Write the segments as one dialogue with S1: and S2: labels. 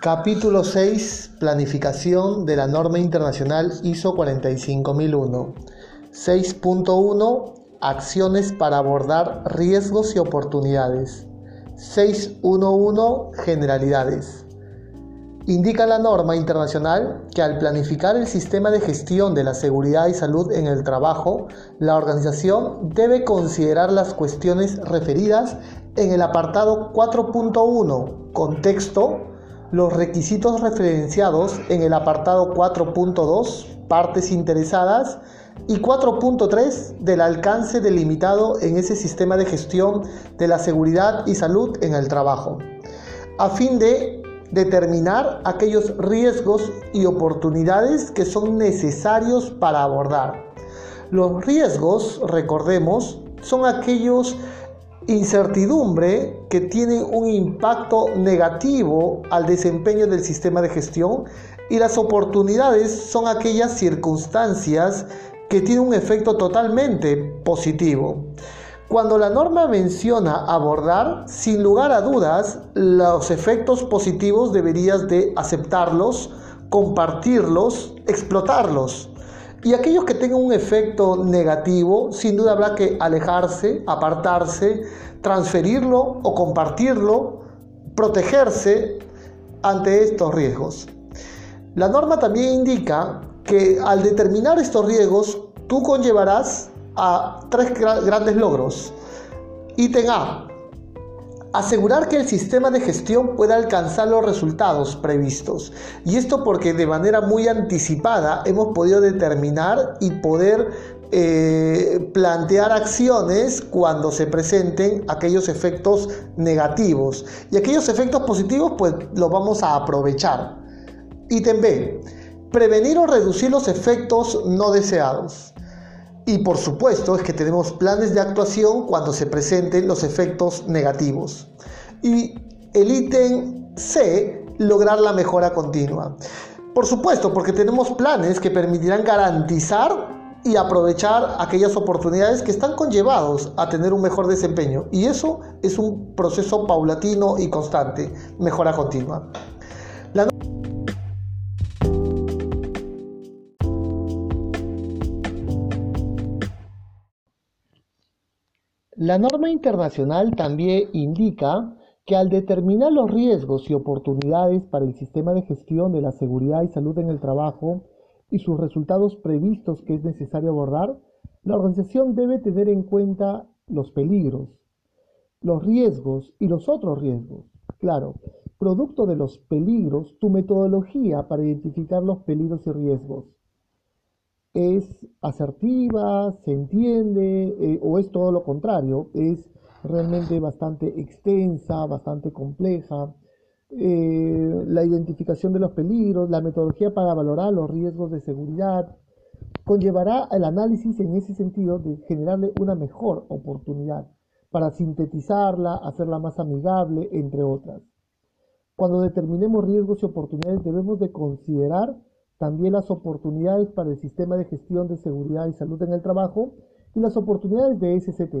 S1: Capítulo 6. Planificación de la norma internacional ISO 45001. 6.1. Acciones para abordar riesgos y oportunidades. 6.1.1. Generalidades. Indica la norma internacional que al planificar el sistema de gestión de la seguridad y salud en el trabajo, la organización debe considerar las cuestiones referidas en el apartado 4.1, contexto, los requisitos referenciados en el apartado 4.2, partes interesadas, y 4.3 del alcance delimitado en ese sistema de gestión de la seguridad y salud en el trabajo, a fin de determinar aquellos riesgos y oportunidades que son necesarios para abordar. Los riesgos, recordemos, son aquellos incertidumbre que tienen un impacto negativo al desempeño del sistema de gestión y las oportunidades son aquellas circunstancias que tienen un efecto totalmente positivo. Cuando la norma menciona abordar, sin lugar a dudas, los efectos positivos deberías de aceptarlos, compartirlos, explotarlos. Y aquellos que tengan un efecto negativo, sin duda habrá que alejarse, apartarse, transferirlo o compartirlo, protegerse ante estos riesgos. La norma también indica que al determinar estos riesgos, tú conllevarás a tres grandes logros. Ítem A, asegurar que el sistema de gestión pueda alcanzar los resultados previstos. Y esto porque de manera muy anticipada hemos podido determinar y poder eh, plantear acciones cuando se presenten aquellos efectos negativos. Y aquellos efectos positivos pues los vamos a aprovechar. Ítem B. Prevenir o reducir los efectos no deseados. Y por supuesto es que tenemos planes de actuación cuando se presenten los efectos negativos. Y el ítem C, lograr la mejora continua. Por supuesto, porque tenemos planes que permitirán garantizar y aprovechar aquellas oportunidades que están conllevados a tener un mejor desempeño. Y eso es un proceso paulatino y constante, mejora continua. La norma internacional también indica que al determinar los riesgos y oportunidades para el sistema de gestión de la seguridad y salud en el trabajo y sus resultados previstos que es necesario abordar, la organización debe tener en cuenta los peligros, los riesgos y los otros riesgos. Claro, producto de los peligros, tu metodología para identificar los peligros y riesgos es asertiva, se entiende, eh, o es todo lo contrario, es realmente bastante extensa, bastante compleja. Eh, la identificación de los peligros, la metodología para valorar los riesgos de seguridad, conllevará el análisis en ese sentido de generarle una mejor oportunidad para sintetizarla, hacerla más amigable, entre otras. Cuando determinemos riesgos y oportunidades debemos de considerar también las oportunidades para el sistema de gestión de seguridad y salud en el trabajo y las oportunidades de SCT.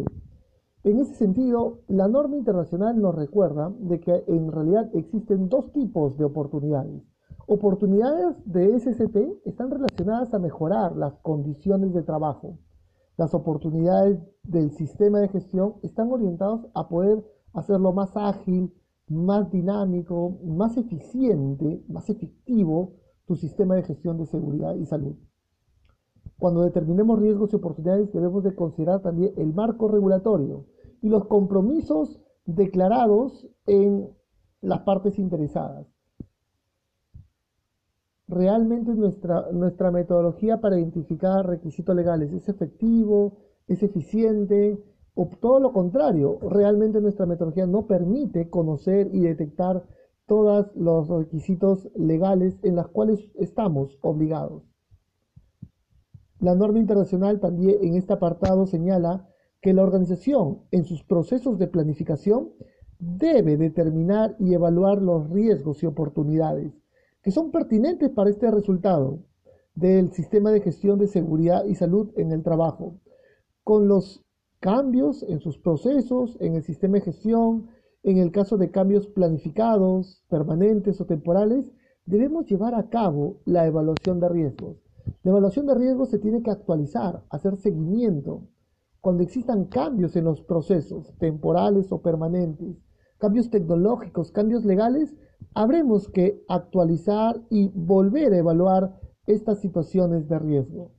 S1: En ese sentido, la norma internacional nos recuerda de que en realidad existen dos tipos de oportunidades. Oportunidades de SCT están relacionadas a mejorar las condiciones de trabajo. Las oportunidades del sistema de gestión están orientadas a poder hacerlo más ágil, más dinámico, más eficiente, más efectivo tu sistema de gestión de seguridad y salud. Cuando determinemos riesgos y oportunidades debemos de considerar también el marco regulatorio y los compromisos declarados en las partes interesadas. Realmente nuestra, nuestra metodología para identificar requisitos legales es efectivo, es eficiente, o todo lo contrario, realmente nuestra metodología no permite conocer y detectar todos los requisitos legales en los cuales estamos obligados. La norma internacional también en este apartado señala que la organización en sus procesos de planificación debe determinar y evaluar los riesgos y oportunidades que son pertinentes para este resultado del sistema de gestión de seguridad y salud en el trabajo, con los cambios en sus procesos, en el sistema de gestión, En el caso de cambios planificados, permanentes o temporales, debemos llevar a cabo la evaluación de riesgos. La evaluación de riesgos se tiene que actualizar, hacer seguimiento. Cuando existan cambios en los procesos, temporales o permanentes, cambios tecnológicos, cambios legales, habremos que actualizar y volver a evaluar estas situaciones de riesgo.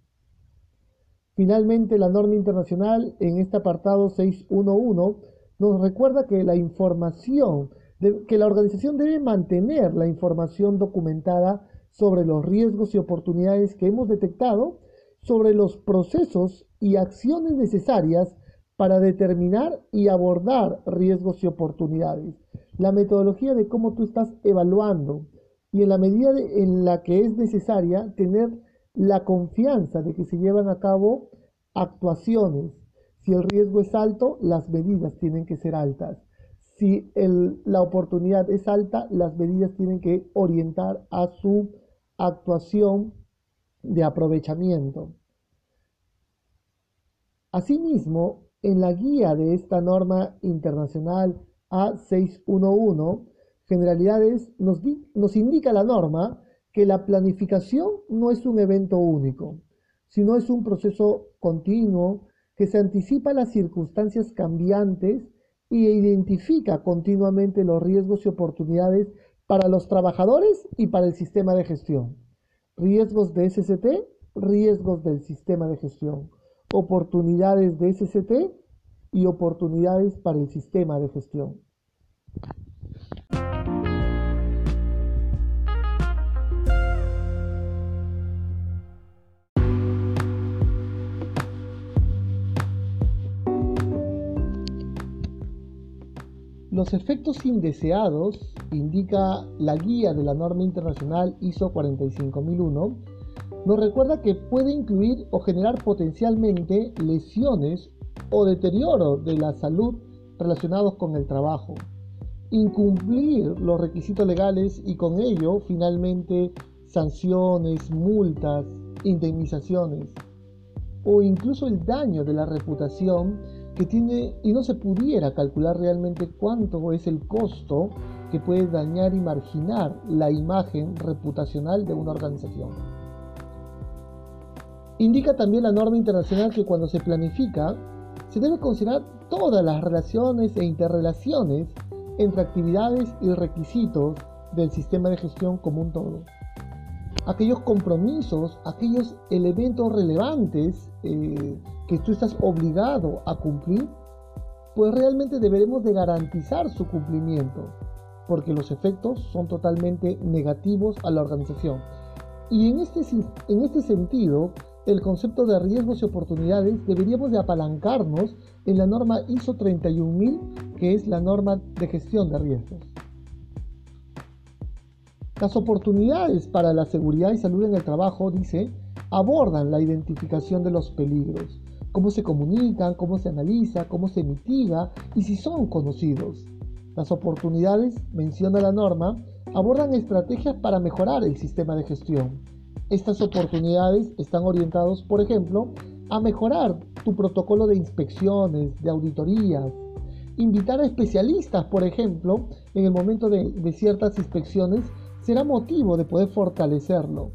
S1: Finalmente, la norma internacional en este apartado 611 nos recuerda que la información, que la organización debe mantener la información documentada sobre los riesgos y oportunidades que hemos detectado, sobre los procesos y acciones necesarias para determinar y abordar riesgos y oportunidades. La metodología de cómo tú estás evaluando y en la medida en la que es necesaria tener la confianza de que se llevan a cabo actuaciones. Si el riesgo es alto, las medidas tienen que ser altas. Si la oportunidad es alta, las medidas tienen que orientar a su actuación de aprovechamiento. Asimismo, en la guía de esta norma internacional A611, generalidades, nos, nos indica la norma que la planificación no es un evento único, sino es un proceso continuo que se anticipa las circunstancias cambiantes y identifica continuamente los riesgos y oportunidades para los trabajadores y para el sistema de gestión. Riesgos de SCT, riesgos del sistema de gestión oportunidades de SCT y oportunidades para el sistema de gestión. Los efectos indeseados, indica la guía de la norma internacional ISO 45001, nos recuerda que puede incluir o generar potencialmente lesiones o deterioro de la salud relacionados con el trabajo, incumplir los requisitos legales y con ello finalmente sanciones, multas, indemnizaciones o incluso el daño de la reputación que tiene y no se pudiera calcular realmente cuánto es el costo que puede dañar y marginar la imagen reputacional de una organización. Indica también la norma internacional que cuando se planifica, se debe considerar todas las relaciones e interrelaciones entre actividades y requisitos del sistema de gestión como un todo. Aquellos compromisos, aquellos elementos relevantes eh, que tú estás obligado a cumplir, pues realmente deberemos de garantizar su cumplimiento, porque los efectos son totalmente negativos a la organización. Y en este, en este sentido, el concepto de riesgos y oportunidades, deberíamos de apalancarnos en la norma ISO 31000, que es la norma de gestión de riesgos. Las oportunidades para la seguridad y salud en el trabajo, dice, abordan la identificación de los peligros, cómo se comunican, cómo se analiza, cómo se mitiga y si son conocidos. Las oportunidades, menciona la norma, abordan estrategias para mejorar el sistema de gestión estas oportunidades están orientadas, por ejemplo, a mejorar tu protocolo de inspecciones, de auditorías, invitar a especialistas, por ejemplo, en el momento de, ciertas inspecciones, será motivo de poder fortalecerlo.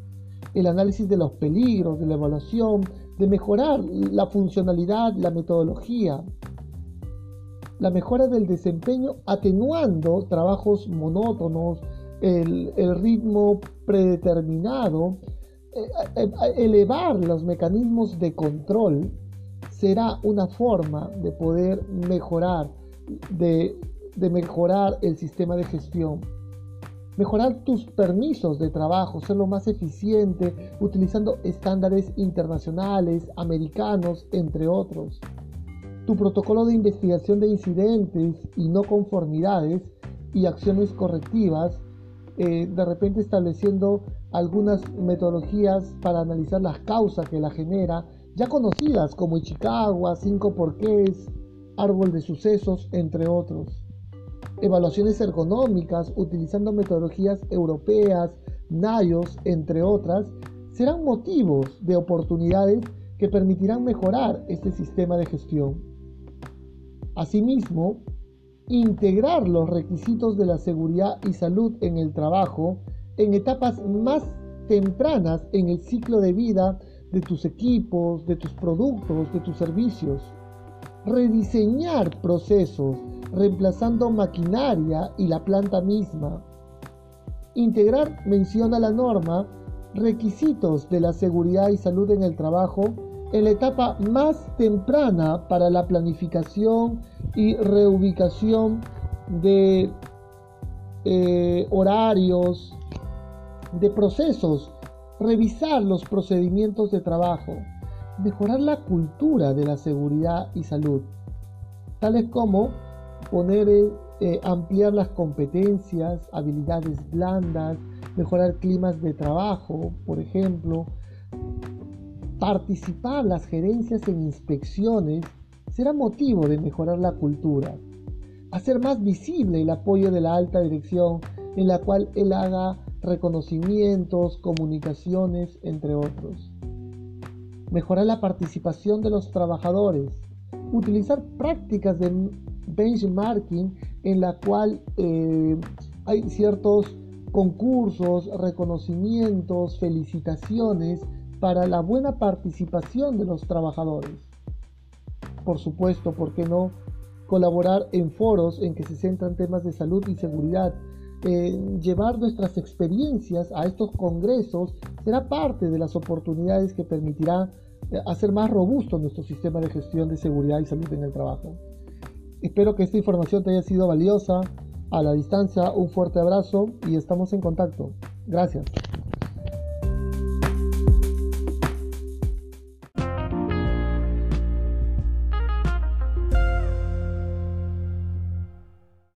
S1: El análisis de los peligros, de la evaluación, de mejorar la funcionalidad, la metodología, la mejora del desempeño, atenuando trabajos monótonos, el, ritmo predeterminado eh, eh, elevar los mecanismos de control será una forma de poder mejorar, de, mejorar el sistema de gestión. Mejorar tus permisos de trabajo, serlo más eficiente, utilizando estándares internacionales, americanos, entre otros. Tu protocolo de investigación de incidentes y no conformidades y acciones correctivas, eh, de repente estableciendo algunas metodologías para analizar las causas que la genera, ya conocidas como Ichikawa, cinco porqués, árbol de sucesos, entre otros. Evaluaciones ergonómicas utilizando metodologías europeas, NAIOS, entre otras, serán motivos de oportunidades que permitirán mejorar este sistema de gestión. Asimismo, integrar los requisitos de la seguridad y salud en el trabajo en etapas más tempranas en el ciclo de vida de tus equipos, de tus productos, de tus servicios. Rediseñar procesos, reemplazando maquinaria y la planta misma. Integrar, menciona la norma, requisitos de la seguridad y salud en el trabajo en la etapa más temprana para la planificación y reubicación de eh, horarios, de procesos, revisar los procedimientos de trabajo, mejorar la cultura de la seguridad y salud, tales como poner, eh, ampliar las competencias, habilidades blandas, mejorar climas de trabajo, por ejemplo, participar las gerencias en inspecciones será motivo de mejorar la cultura, hacer más visible el apoyo de la alta dirección en la cual él haga reconocimientos, comunicaciones, entre otros. Mejorar la participación de los trabajadores, utilizar prácticas de benchmarking en la cual eh, hay ciertos concursos, reconocimientos, felicitaciones para la buena participación de los trabajadores. Por supuesto, ¿por qué no? Colaborar en foros en que se centran temas de salud y seguridad. Eh, llevar nuestras experiencias a estos congresos será parte de las oportunidades que permitirá eh, hacer más robusto nuestro sistema de gestión de seguridad y salud en el trabajo. Espero que esta información te haya sido valiosa. A la distancia, un fuerte abrazo y estamos en contacto. Gracias.